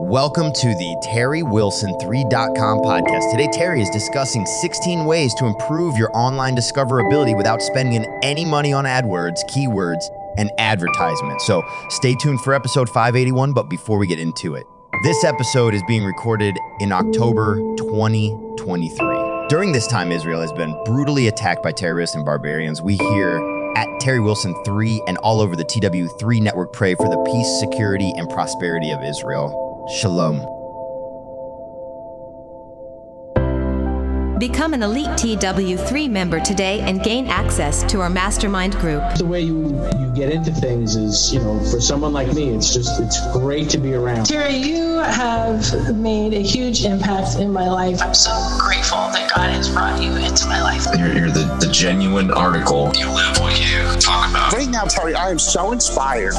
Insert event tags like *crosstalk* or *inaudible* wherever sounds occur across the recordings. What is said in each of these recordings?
Welcome to the Terry TerryWilson3.com podcast. Today, Terry is discussing 16 ways to improve your online discoverability without spending any money on AdWords, keywords, and advertisements. So stay tuned for episode 581. But before we get into it, this episode is being recorded in October 2023. During this time, Israel has been brutally attacked by terrorists and barbarians. We here at Terry Wilson 3 and all over the TW3 network pray for the peace, security, and prosperity of Israel. Shalom. Become an Elite TW3 member today and gain access to our mastermind group. The way you, you get into things is, you know, for someone like me, it's just, it's great to be around. Terry, you have made a huge impact in my life. I'm so grateful that God has brought you into my life. You're, you're the, the genuine article. You live what you talk about. Right now, Terry, I am so inspired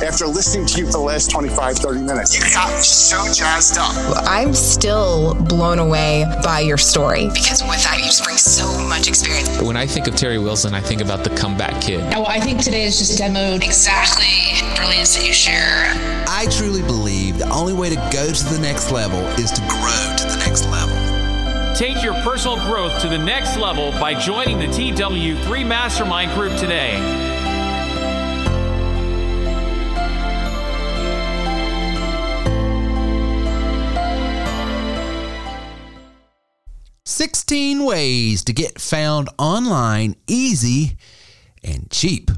after listening to you for the last 25, 30 minutes. You got me so jazzed up. I'm still blown away by your story because with that, you just bring so much experience. When I think of Terry Wilson, I think about the comeback kid. Oh, I think today is just demoed exactly brilliance that you share. I truly believe the only way to go to the next level is to grow to the next level. Take your personal growth to the next level by joining the TW3 Mastermind Group today. 16 ways to get found online easy and cheap.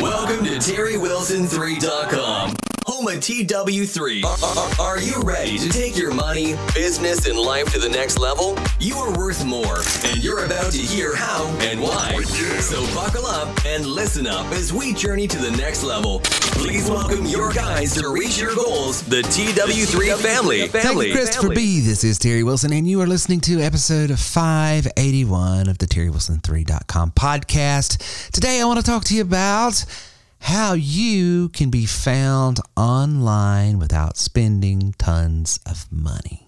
Welcome to TerryWilson3.com, home of TW3. Are, are, are, you ready to take your money, business, and life to the next level? You are worth more, and you're about to hear how and why. So buckle up and listen up as we journey to the next level. Please welcome your guys to reach your goals, the TW3 family. Thank you, Christopher B. This is Terry Wilson, and you are listening to episode 581 of the TerryWilson3.com podcast. Today, I want to talk to you about how you can be found online without spending tons of money.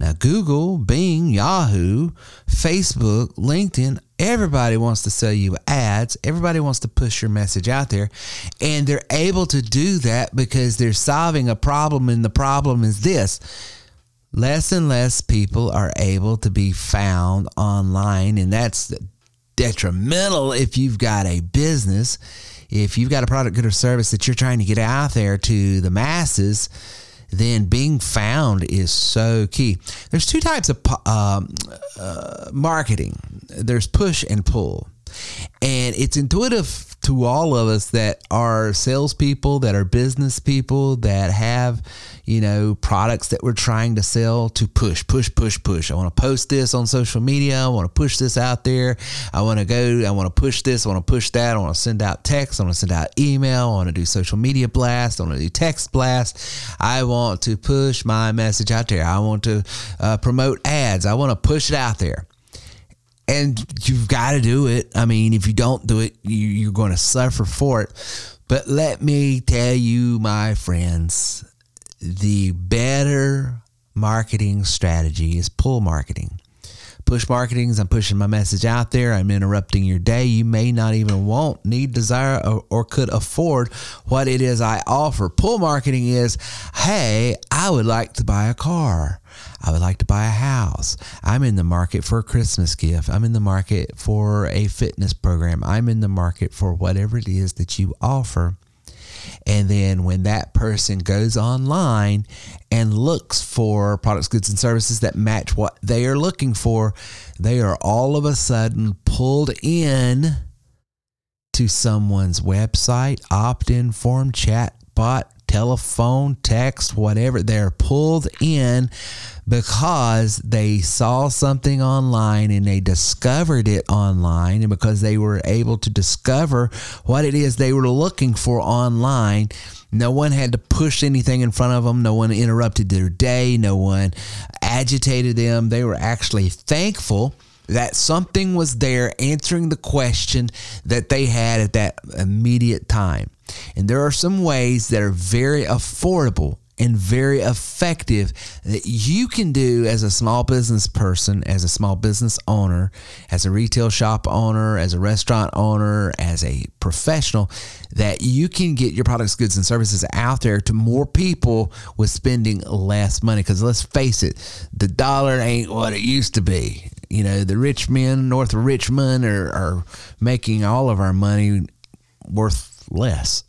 Now, Google, Bing, Yahoo, Facebook, LinkedIn, everybody wants to sell you ads. Everybody wants to push your message out there. And they're able to do that because they're solving a problem. And the problem is this less and less people are able to be found online. And that's detrimental if you've got a business, if you've got a product, good, or service that you're trying to get out there to the masses, then being found is so key. There's two types of um, uh, marketing there's push and pull. And it's intuitive to all of us that are salespeople, that are business people, that have, you know, products that we're trying to sell to push, push, push, push. I want to post this on social media. I want to push this out there. I want to go, I want to push this. I want to push that. I want to send out text. I want to send out email. I want to do social media blast. I want to do text blast. I want to push my message out there. I want to uh, promote ads. I want to push it out there and you've got to do it. I mean, if you don't do it, you, are going to suffer for it. But let me tell you, my friends, the better marketing strategy is pull marketing. Push marketing is I'm pushing my message out there. I'm interrupting your day. You may not even want, need, desire, or, or could afford what it is I offer. Pull marketing is, hey, I would like to buy a car. I would like to buy a house. I'm in the market for a Christmas gift. I'm in the market for a fitness program. I'm in the market for whatever it is that you offer. And then when that person goes online and looks for products, goods, and services that match what they are looking for, they are all of a sudden pulled in to someone's website, opt in form, chat bot, telephone, text, whatever. They're pulled in because they saw something online and they discovered it online, and because they were able to discover what it is they were looking for online. No one had to push anything in front of them. No one interrupted their day. No one agitated them. They were actually thankful that something was there answering the question that they had at that immediate time. And there are some ways that are very affordable and very effective that you can do as a small business person, as a small business owner, as a retail shop owner, as a restaurant owner, as a professional, that you can get your products, goods, and services out there to more people with spending less money. Because let's face it, the dollar ain't what it used to be. You know, the rich men north of Richmond are, are making all of our money worth less.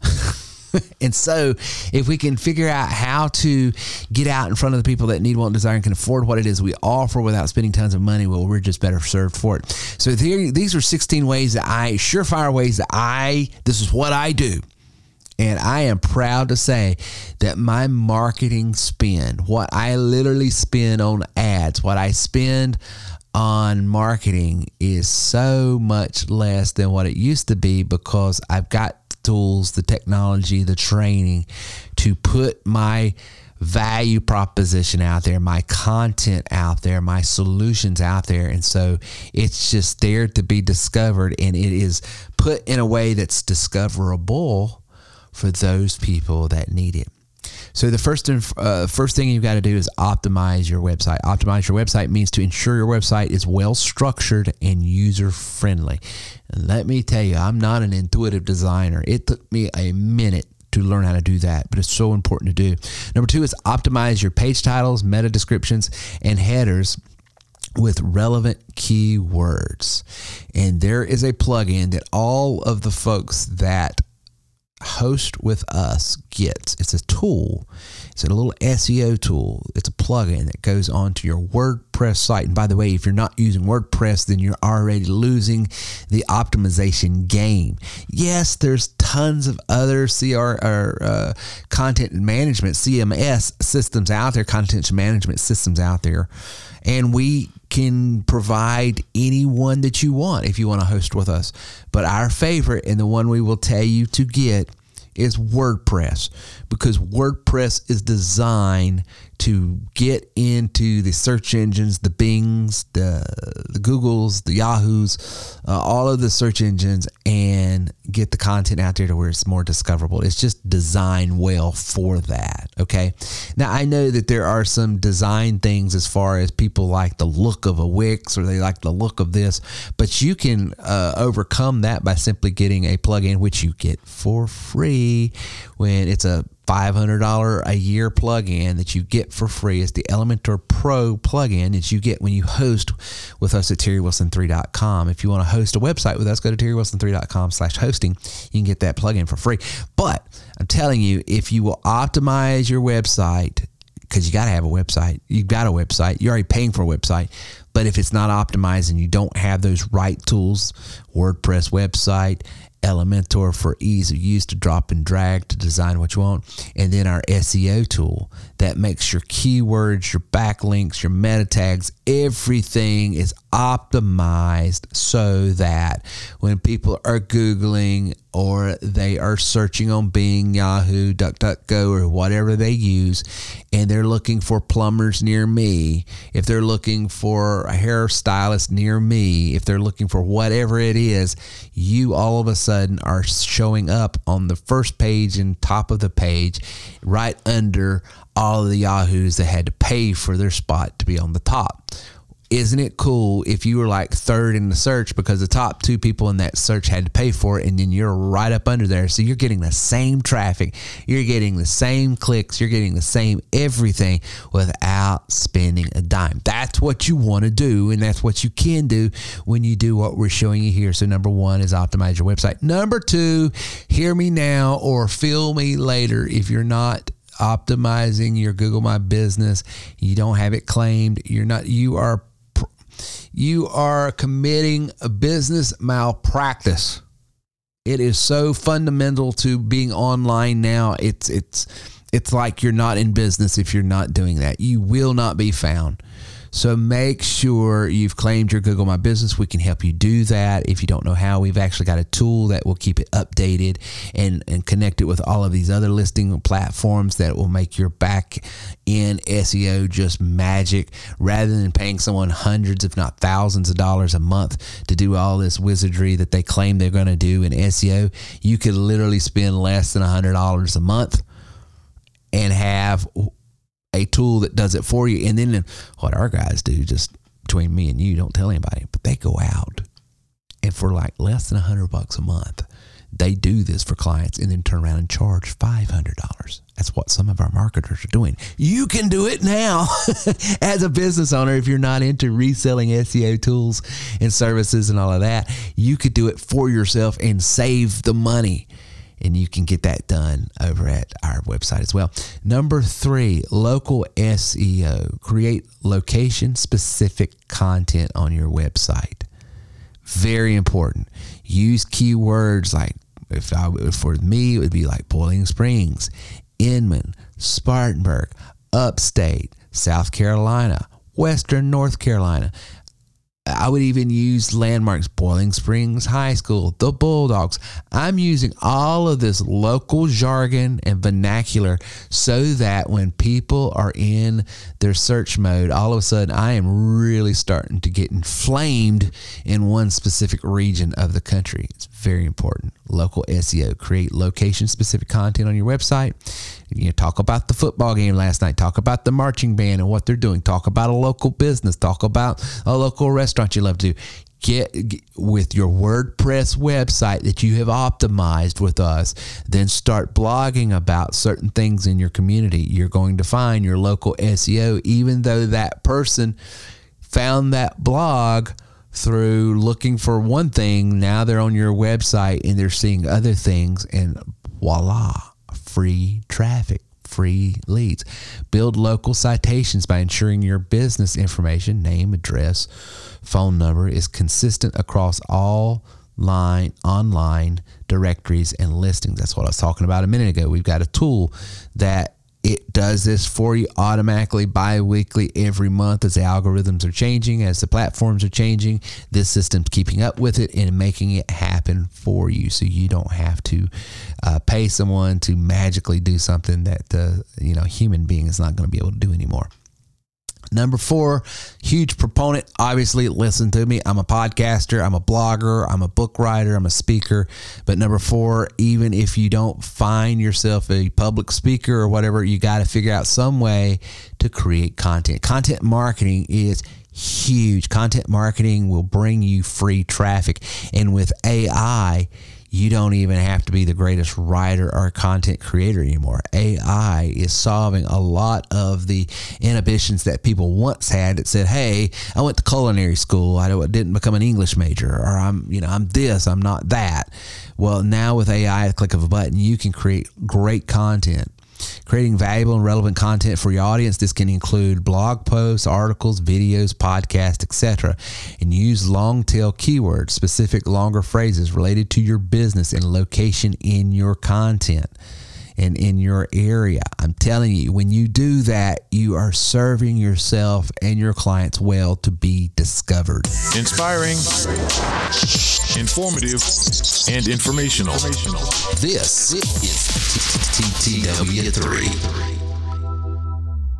*laughs* and so, if we can figure out how to get out in front of the people that need, want, desire, and can afford what it is we offer without spending tons of money, well, we're just better served for it. So, these are 16 ways that I, surefire ways that I, this is what I do. And I am proud to say that my marketing spend, what I literally spend on ads, what I spend on marketing is so much less than what it used to be because I've got tools, the technology, the training to put my value proposition out there, my content out there, my solutions out there. And so it's just there to be discovered and it is put in a way that's discoverable for those people that need it. So the first uh, first thing you've got to do is optimize your website. Optimize your website means to ensure your website is well structured and user friendly. And let me tell you, I'm not an intuitive designer. It took me a minute to learn how to do that, but it's so important to do. Number two is optimize your page titles, meta descriptions, and headers with relevant keywords. And there is a plugin that all of the folks that host with us gets. It's a tool. It's a little SEO tool. It's a plugin that goes onto your WordPress site. And by the way, if you're not using WordPress, then you're already losing the optimization game. Yes, there's tons of other CR or uh, content management CMS systems out there, content management systems out there, and we can provide any one that you want if you want to host with us. But our favorite and the one we will tell you to get is WordPress because WordPress is designed to get into the search engines, the Bings, the, the Googles, the Yahoos, uh, all of the search engines, and get the content out there to where it's more discoverable. It's just designed well for that. Okay. Now, I know that there are some design things as far as people like the look of a Wix or they like the look of this, but you can uh, overcome that by simply getting a plugin, which you get for free when it's a $500 a year plugin that you get for free. It's the Elementor Pro plugin that you get when you host with us at terrywilson3.com. If you want to host a website with us, go to terrywilson3.com slash hosting. You can get that plugin for free. But I'm telling you, if you will optimize your website, because you got to have a website, you've got a website, you're already paying for a website. But if it's not optimized and you don't have those right tools, WordPress website, Elementor for ease of use to drop and drag to design what you want. And then our SEO tool that makes your keywords, your backlinks, your meta tags, everything is optimized so that when people are Googling or they are searching on Bing, Yahoo, DuckDuckGo, or whatever they use, and they're looking for plumbers near me, if they're looking for a hairstylist near me, if they're looking for whatever it is, you all of a sudden are showing up on the first page and top of the page, right under all of the Yahoos that had to pay for their spot to be on the top. Isn't it cool if you were like third in the search because the top two people in that search had to pay for it and then you're right up under there? So you're getting the same traffic. You're getting the same clicks. You're getting the same everything without spending a dime. That's what you want to do and that's what you can do when you do what we're showing you here. So number one is optimize your website. Number two hear me now or feel me later if you're not optimizing your Google My Business, you don't have it claimed, you're not you are you are committing a business malpractice. It is so fundamental to being online now. It's it's it's like you're not in business if you're not doing that. You will not be found. So make sure you've claimed your Google My Business. We can help you do that. If you don't know how, we've actually got a tool that will keep it updated and, and connect it with all of these other listing platforms that will make your back end SEO just magic rather than paying someone hundreds, if not thousands of dollars a month to do all this wizardry that they claim they're going to do in SEO. You could literally spend less than $100 a month and have a tool that does it for you. And then what our guys do, just between me and you, don't tell anybody, but they go out and for like less than a hundred bucks a month, they do this for clients and then turn around and charge $500. That's what some of our marketers are doing. You can do it now *laughs* as a business owner if you're not into reselling SEO tools and services and all of that. You could do it for yourself and save the money. And you can get that done over at our website as well. Number three, local SEO. Create location specific content on your website. Very important. Use keywords like if I for me it would be like Boiling Springs, Inman, Spartanburg, Upstate, South Carolina, Western North Carolina. I would even use landmarks, Boiling Springs High School, the Bulldogs. I'm using all of this local jargon and vernacular so that when people are in their search mode, all of a sudden I am really starting to get inflamed in one specific region of the country. It's very important. Local SEO, create location specific content on your website. You know, talk about the football game last night, talk about the marching band and what they're doing, talk about a local business, talk about a local restaurant you love to. Get, get, with your WordPress website that you have optimized with us, then start blogging about certain things in your community. You're going to find your local SEO, even though that person found that blog through looking for one thing. Now they're on your website and they're seeing other things, and voila, free traffic, free leads. Build local citations by ensuring your business information, name, address, phone number is consistent across all line online directories and listings. That's what I was talking about a minute ago. We've got a tool that it does this for you automatically bi-weekly every month as the algorithms are changing as the platforms are changing. This system's keeping up with it and making it happen for you so you don't have to uh, pay someone to magically do something that the you know human being is not going to be able to do anymore Number four, huge proponent. Obviously, listen to me. I'm a podcaster, I'm a blogger, I'm a book writer, I'm a speaker. But number four, even if you don't find yourself a public speaker or whatever, you got to figure out some way to create content. Content marketing is huge. Content marketing will bring you free traffic. And with AI, you don't even have to be the greatest writer or content creator anymore. AI is solving a lot of the inhibitions that people once had that said, "Hey, I went to culinary school. I didn't become an English major, or I'm, you know, I'm this, I'm not that." Well, now with AI, a click of a button, you can create great content creating valuable and relevant content for your audience. This can include blog posts, articles, videos, podcasts, etc. And use long tail keywords, specific longer phrases related to your business and location in your content and in your area. I'm telling you, when you do that, you are serving yourself and your clients well to be discovered. Inspiring, informative, and informational. This is TTW3.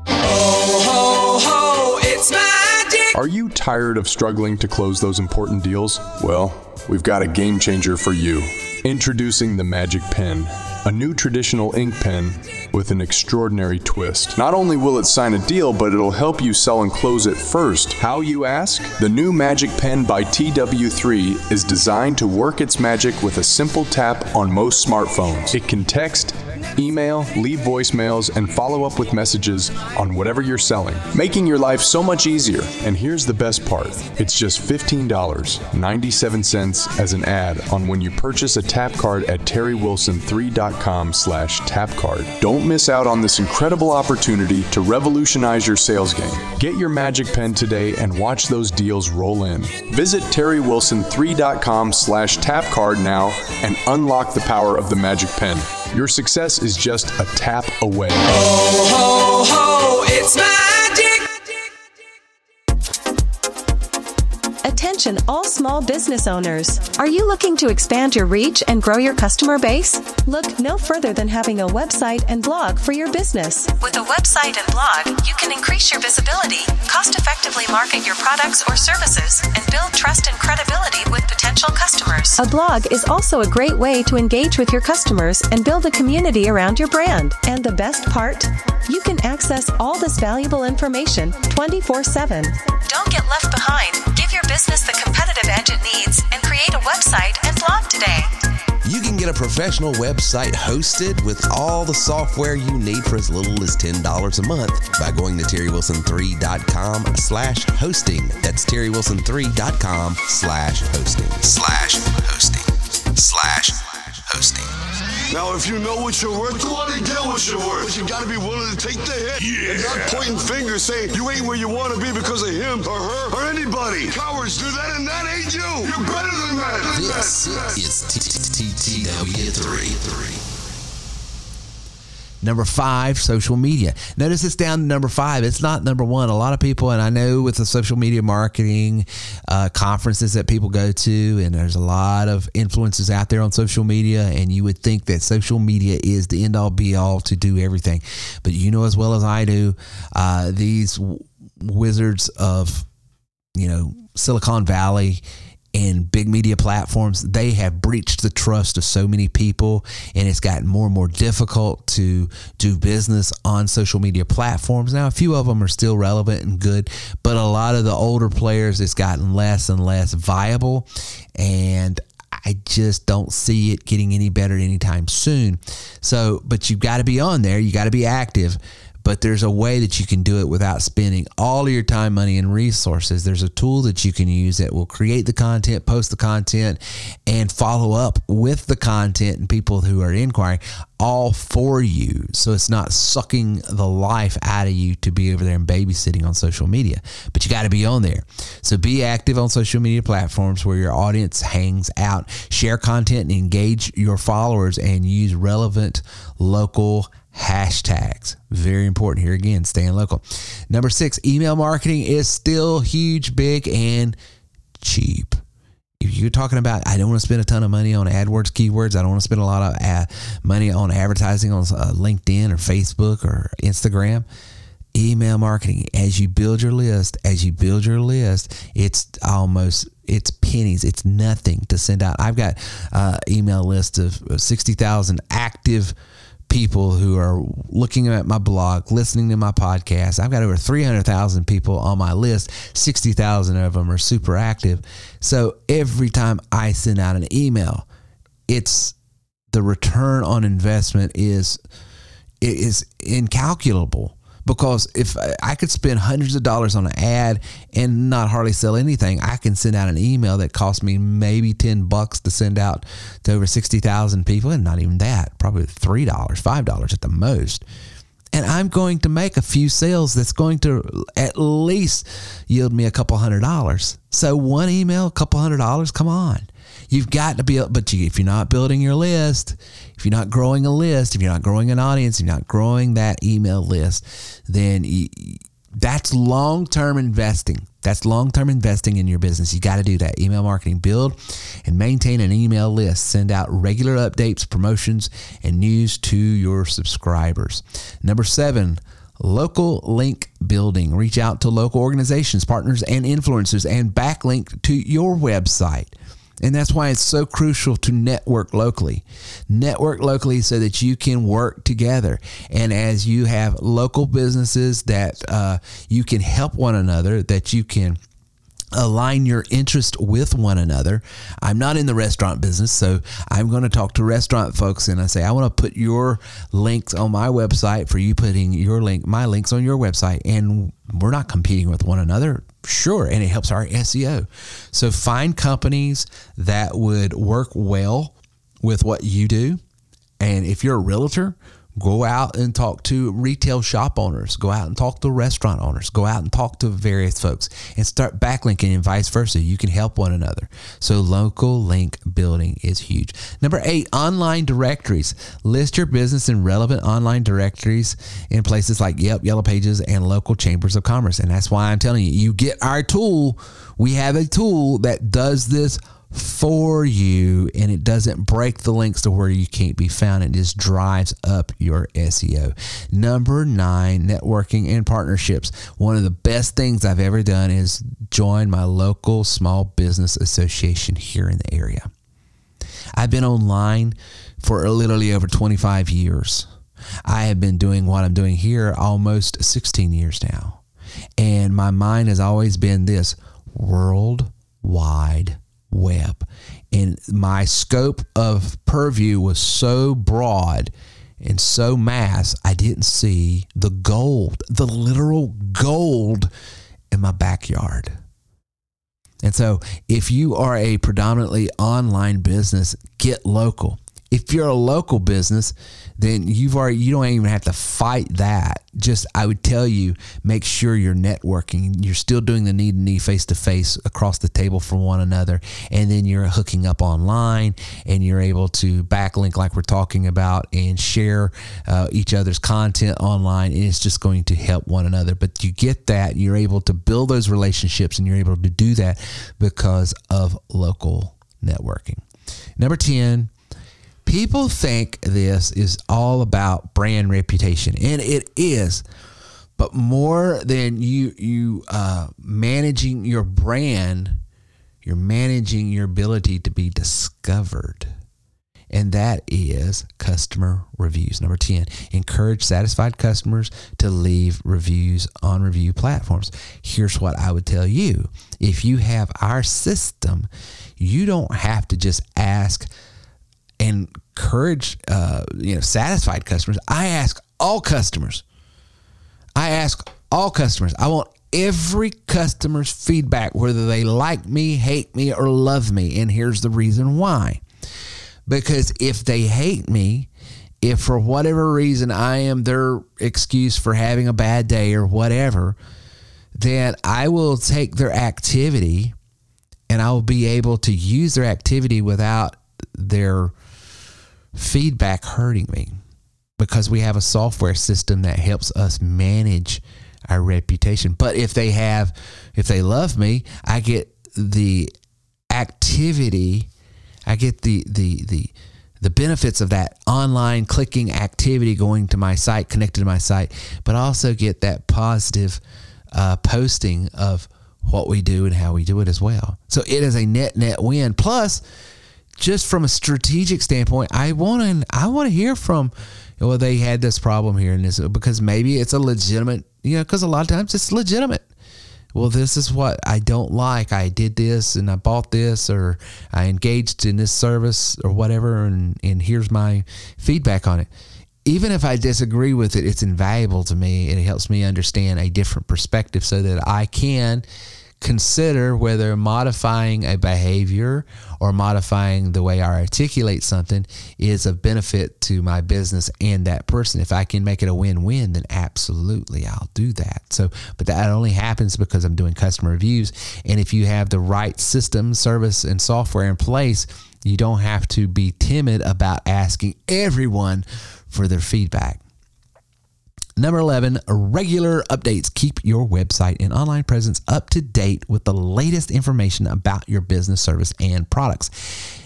Ho, ho, ho, it's magic. Are you tired of struggling to close those important deals? Well, we've got a game changer for you. Introducing the Magic Pen a new traditional ink pen with an extraordinary twist. Not only will it sign a deal, but it'll help you sell and close it first. How, you ask? The new Magic Pen by TW3 is designed to work its magic with a simple tap on most smartphones. It can text, email, leave voicemails, and follow up with messages on whatever you're selling, making your life so much easier. And here's the best part it's just $15.97 as an add on when you purchase a tap card at terrywilson3.com slash tapcard. Don't miss out on this incredible opportunity to revolutionize your sales game. Get your magic pen today and watch those deals roll in. Visit terrywilson3.com slash tapcard now and unlock the power of the magic pen. Your success is just a tap away. Ho, ho, ho, it's. Attention all small business owners. Are you looking to expand your reach and grow your customer base? Look no further than having a website and blog for your business. With a website and blog, you can increase your visibility, cost effectively market your products or services, and build trust and credibility with potential customers. A blog is also a great way to engage with your customers and build a community around your brand. And the best part? You can access all this valuable information 24 7. Don't get left behind. Give your business the competitive edge it needs and create a website and blog today. You can get a professional website hosted with all the software you need for as little as $10 a month by going to terrywilson3.com slash hosting. That's terrywilson3.com slash hosting. Slash hosting. Slash. Now, if you know what you're worth, you and get what you're worth. But you gotta be willing to take the hit. Yeah. And not pointing fingers saying you ain't where you wanna be because of him or her or anybody. Cowards do that and that ain't you. You're better than that. This is TTW3. Number five, social media. Notice it's down to number five. It's not number one. A lot of people, and I know with the social media marketing uh, conferences that people go to, and there's a lot of influences out there on social media, and you would think that social media is the end all be all to do everything. But you know as well as I do, uh, these wizards of, you know, Silicon Valley and big media platforms, they have breached the trust of so many people, and it's gotten more and more difficult to do business on social media platforms. Now, a few of them are still relevant and good, but a lot of the older players, it's gotten less and less viable, and I just don't see it getting any better anytime soon. So, but you've got to be on there, you got to be active but there's a way that you can do it without spending all of your time, money, and resources. There's a tool that you can use that will create the content, post the content, and follow up with the content and people who are inquiring all for you. So it's not sucking the life out of you to be over there and babysitting on social media, but you got to be on there. So be active on social media platforms where your audience hangs out, share content and engage your followers and use relevant local hashtags. Very important here again, staying local. Number six, email marketing is still huge, big, and cheap. If you're talking about, I don't want to spend a ton of money on AdWords keywords. I don't want to spend a lot of ad, money on advertising on uh, LinkedIn or Facebook or Instagram. Email marketing, as you build your list, as you build your list, it's almost it's pennies. It's nothing to send out. I've got uh, email list of sixty thousand active people who are looking at my blog, listening to my podcast. I've got over 300,000 people on my list. 60,000 of them are super active. So every time I send out an email, it's the return on investment is is incalculable because if I could spend hundreds of dollars on an ad and not hardly sell anything, I can send out an email that costs me maybe 10 bucks to send out to over 60,000 people and not even that, probably $3, $5 at the most. And I'm going to make a few sales that's going to at least yield me a couple hundred dollars. So one email, a couple hundred dollars, come on. You've got to be, but if you're not building your list, if you're not growing a list, if you're not growing an audience, if you're not growing that email list, then you, that's long term investing. That's long term investing in your business. You got to do that. Email marketing, build and maintain an email list. Send out regular updates, promotions, and news to your subscribers. Number seven, local link building. Reach out to local organizations, partners, and influencers and backlink to your website. And that's why it's so crucial to network locally. Network locally so that you can work together. And as you have local businesses that uh, you can help one another, that you can align your interest with one another. I'm not in the restaurant business, so I'm going to talk to restaurant folks and I say, I want to put your links on my website for you putting your link, my links on your website. And we're not competing with one another. Sure. And it helps our SEO. So find companies that would work well with what you do. And if you're a realtor, Go out and talk to retail shop owners. Go out and talk to restaurant owners. Go out and talk to various folks and start backlinking and vice versa. You can help one another. So, local link building is huge. Number eight, online directories. List your business in relevant online directories in places like Yelp, Yellow Pages, and local chambers of commerce. And that's why I'm telling you, you get our tool. We have a tool that does this for you and it doesn't break the links to where you can't be found. It just drives up your SEO. Number nine, networking and partnerships. One of the best things I've ever done is join my local small business association here in the area. I've been online for literally over 25 years. I have been doing what I'm doing here almost 16 years now. And my mind has always been this worldwide web. And my scope of purview was so broad and so mass, I didn't see the gold, the literal gold in my backyard. And so, if you are a predominantly online business, get local. If you're a local business, then you've already you don't even have to fight that. Just I would tell you, make sure you're networking. You're still doing the knee to knee, face to face across the table from one another, and then you're hooking up online, and you're able to backlink like we're talking about, and share uh, each other's content online, and it's just going to help one another. But you get that, you're able to build those relationships, and you're able to do that because of local networking. Number ten people think this is all about brand reputation, and it is. But more than you you uh, managing your brand, you're managing your ability to be discovered. And that is customer reviews. Number 10, encourage satisfied customers to leave reviews on review platforms. Here's what I would tell you if you have our system, you don't have to just ask encourage uh, you know satisfied customers. I ask all customers. I ask all customers. I want every customer's feedback, whether they like me, hate me, or love me. And here's the reason why. Because if they hate me, if for whatever reason I am their excuse for having a bad day or whatever, then I will take their activity and I will be able to use their activity without their feedback hurting me because we have a software system that helps us manage our reputation. But if they have, if they love me, I get the activity, I get the, the, the, the benefits of that online clicking activity going to my site, connected to my site, but also get that positive uh, posting of what we do and how we do it as well. So it is a net net win. Plus, just from a strategic standpoint, I want to I want to hear from well they had this problem here and this because maybe it's a legitimate you know because a lot of times it's legitimate. Well, this is what I don't like. I did this and I bought this or I engaged in this service or whatever and and here's my feedback on it. Even if I disagree with it, it's invaluable to me. It helps me understand a different perspective so that I can consider whether modifying a behavior or modifying the way I articulate something is of benefit to my business and that person. If I can make it a win win, then absolutely I'll do that. So, but that only happens because I'm doing customer reviews. And if you have the right system, service, and software in place, you don't have to be timid about asking everyone for their feedback. Number 11, regular updates. Keep your website and online presence up to date with the latest information about your business, service, and products.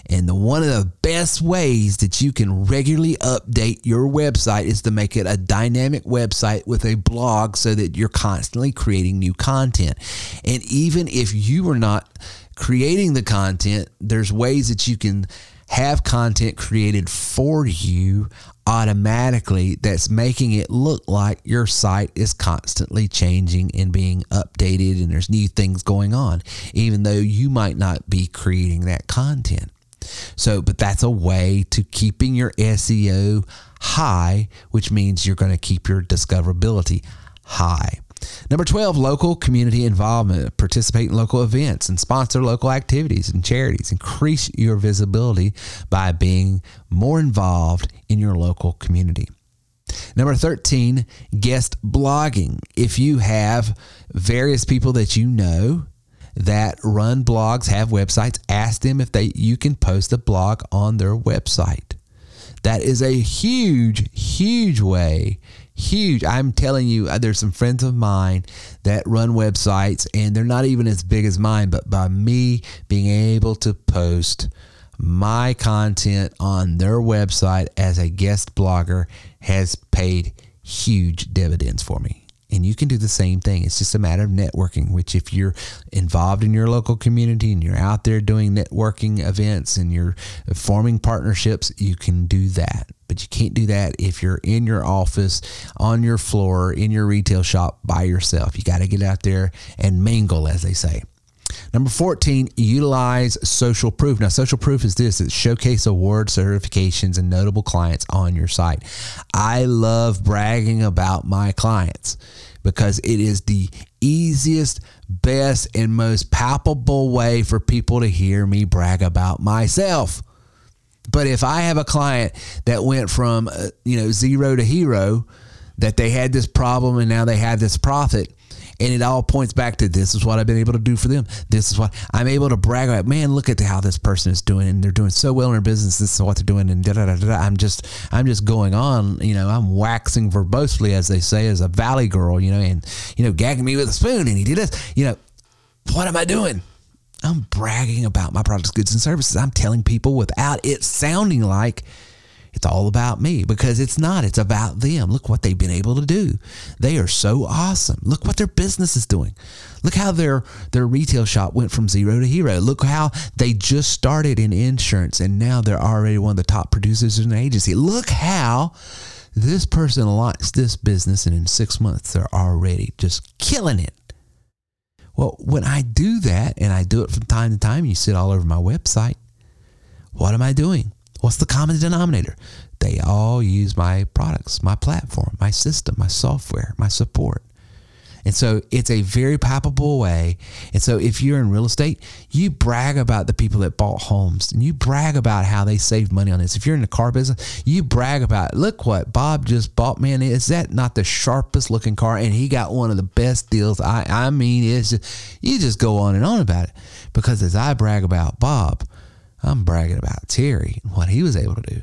And the, one of the best ways that you can regularly update your website is to make it a dynamic website with a blog so that you're constantly creating new content. And even if you are not creating the content, there's ways that you can have content created for you automatically that's making it look like your site is constantly changing and being updated and there's new things going on, even though you might not be creating that content. So, but that's a way to keeping your SEO high, which means you're going to keep your discoverability high. Number 12, local community involvement. Participate in local events and sponsor local activities and charities. Increase your visibility by being more involved in your local community. Number 13, guest blogging. If you have various people that you know that run blogs, have websites, ask them if they you can post a blog on their website. That is a huge, huge way. Huge. I'm telling you, uh, there's some friends of mine that run websites and they're not even as big as mine, but by me being able to post my content on their website as a guest blogger has paid huge dividends for me. And you can do the same thing. It's just a matter of networking, which, if you're involved in your local community and you're out there doing networking events and you're forming partnerships, you can do that. But you can't do that if you're in your office, on your floor, in your retail shop by yourself. You got to get out there and mingle, as they say. Number 14, utilize social proof. Now, social proof is this it showcase award certifications and notable clients on your site. I love bragging about my clients because it is the easiest, best, and most palpable way for people to hear me brag about myself. But if I have a client that went from, uh, you know, zero to hero, that they had this problem and now they have this profit, and it all points back to this is what I've been able to do for them. This is what I'm able to brag about. Man, look at how this person is doing, and they're doing so well in their business. This is what they're doing, and da da da da. I'm just, I'm just going on. You know, I'm waxing verbosely, as they say, as a valley girl. You know, and you know, gagging me with a spoon, and he did this. You know, what am I doing? I'm bragging about my products, goods, and services. I'm telling people without it sounding like it's all about me because it's not. It's about them. Look what they've been able to do. They are so awesome. Look what their business is doing. Look how their their retail shop went from zero to hero. Look how they just started in insurance and now they're already one of the top producers in the agency. Look how this person likes this business and in six months they're already just killing it. Well, when I do that and I do it from time to time, you sit all over my website. What am I doing? What's the common denominator? They all use my products, my platform, my system, my software, my support. And so it's a very palpable way. And so if you're in real estate, you brag about the people that bought homes and you brag about how they saved money on this. If you're in the car business, you brag about, look what Bob just bought. Man, is that not the sharpest looking car? And he got one of the best deals. I, I mean, it's just, you just go on and on about it because as I brag about Bob, I'm bragging about Terry and what he was able to do.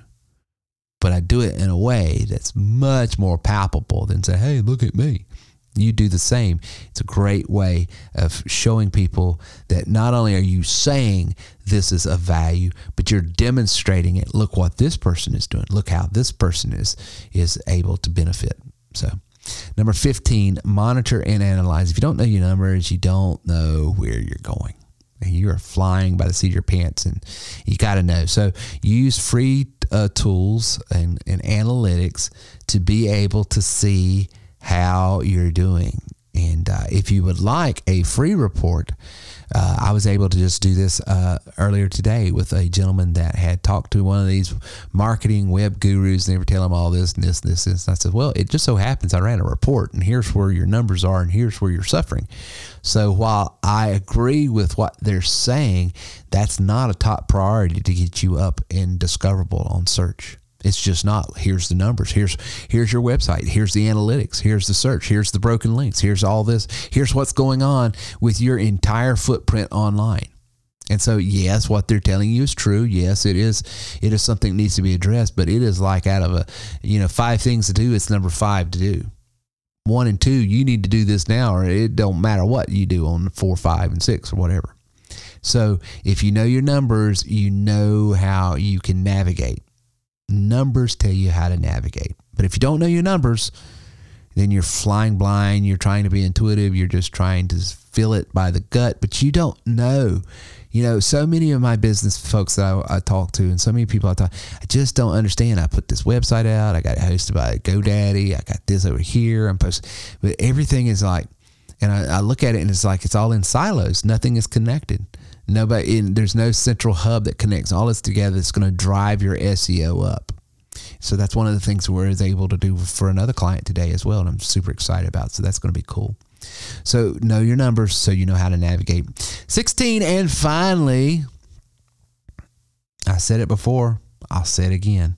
But I do it in a way that's much more palpable than say, hey, look at me. You do the same. It's a great way of showing people that not only are you saying this is of value, but you're demonstrating it. Look what this person is doing. Look how this person is is able to benefit. So, number 15, monitor and analyze. If you don't know your numbers, you don't know where you're going you are flying by the seat of your pants and you got to know so use free uh, tools and, and analytics to be able to see how you're doing and uh, if you would like a free report uh, I was able to just do this uh, earlier today with a gentleman that had talked to one of these marketing web gurus. And they were telling him all this and this and this. And I said, well, it just so happens I ran a report, and here's where your numbers are, and here's where you're suffering. So while I agree with what they're saying, that's not a top priority to get you up and discoverable on search. It's just not. Here's the numbers. Here's here's your website. Here's the analytics. Here's the search. Here's the broken links. Here's all this. Here's what's going on with your entire footprint online. And so, yes, what they're telling you is true. Yes, it is. It is something that needs to be addressed. But it is like out of a, you know, five things to do. It's number five to do. One and two, you need to do this now, or it don't matter what you do on four, five, and six, or whatever. So, if you know your numbers, you know how you can navigate. Numbers tell you how to navigate. But if you don't know your numbers, then you're flying blind. You're trying to be intuitive. You're just trying to feel it by the gut, but you don't know. You know, so many of my business folks that I, I talk to, and so many people I talk, I just don't understand. I put this website out. I got it hosted by GoDaddy. I got this over here. I'm posting, but everything is like, and I, I look at it and it's like it's all in silos. Nothing is connected. Nobody, in, there's no central hub that connects all this together. That's going to drive your SEO up. So that's one of the things we're able to do for another client today as well, and I'm super excited about. So that's going to be cool. So know your numbers so you know how to navigate. 16 and finally, I said it before, I'll say it again.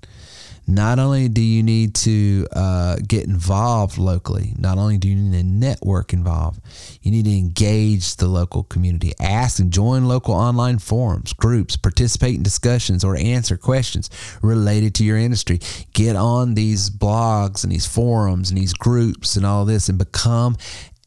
Not only do you need to uh, get involved locally, not only do you need to network involved, you need to engage the local community, ask and join local online forums, groups, participate in discussions, or answer questions related to your industry. Get on these blogs and these forums and these groups and all this and become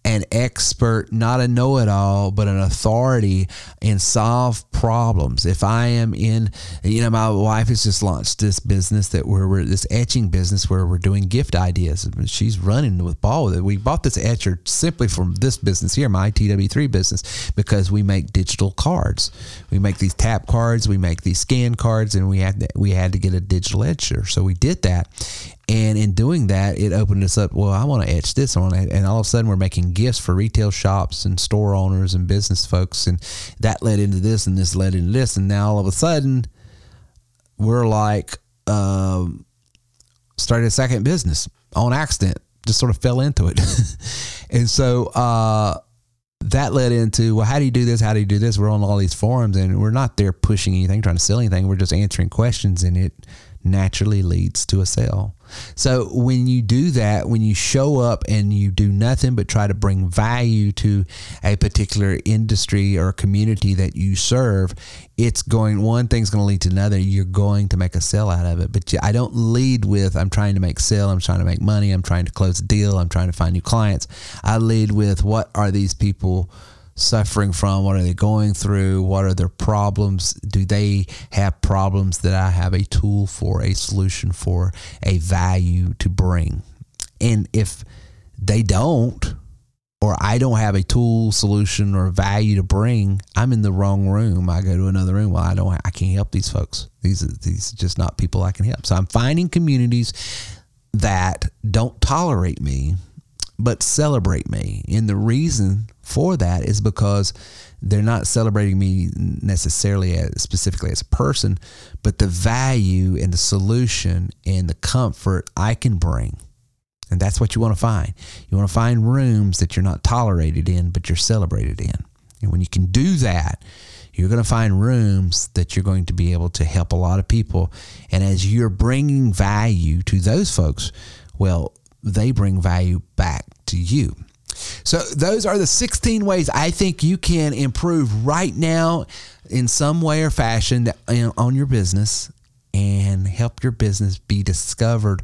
an expert, not a know it all, but an authority and solve problems. If I am in, you know, my wife has just launched this business that we're, we're this etching business where we're doing gift ideas. She's running with ball with it. We bought this etcher simply from this business here, my TW3 business, because we make digital cards. We make these tap cards, we make these scan cards, and we had to, we had to get a digital etcher. So we did that. And in doing that, it opened us up. Well, I want to etch this on it. And all of a sudden, we're making gifts for retail shops and store owners and business folks. And that led into this, and this led into this. And now all of a sudden, we're like, um, started a second business on accident, just sort of fell into it. *laughs* and so, uh, that led into well how do you do this how do you do this we're on all these forums and we're not there pushing anything trying to sell anything we're just answering questions and it naturally leads to a sale. So when you do that, when you show up and you do nothing but try to bring value to a particular industry or community that you serve, it's going one thing's going to lead to another. You're going to make a sale out of it. But I don't lead with I'm trying to make sale, I'm trying to make money, I'm trying to close a deal, I'm trying to find new clients. I lead with what are these people suffering from? What are they going through? What are their problems? Do they have problems that I have a tool for, a solution for, a value to bring? And if they don't, or I don't have a tool, solution, or value to bring, I'm in the wrong room. I go to another room. Well, I don't. I can't help these folks. These are these are just not people I can help. So I'm finding communities that don't tolerate me, but celebrate me. And the reason for that is because they're not celebrating me necessarily as, specifically as a person, but the value and the solution and the comfort I can bring. And that's what you want to find. You want to find rooms that you're not tolerated in, but you're celebrated in. And when you can do that, you're going to find rooms that you're going to be able to help a lot of people. And as you're bringing value to those folks, well, they bring value back to you. So, those are the 16 ways I think you can improve right now in some way or fashion on your business and help your business be discovered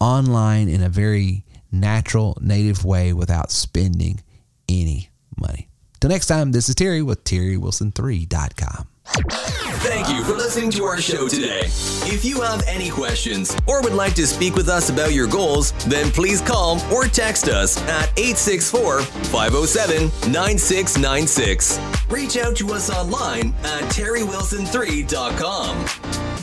online in a very natural, native way without spending any money. Till next time, this is Terry with TerryWilson3.com. Thank you for listening to our show today. If you have any questions or would like to speak with us about your goals, then please call or text us at 864 507 9696. Reach out to us online at terrywilson3.com.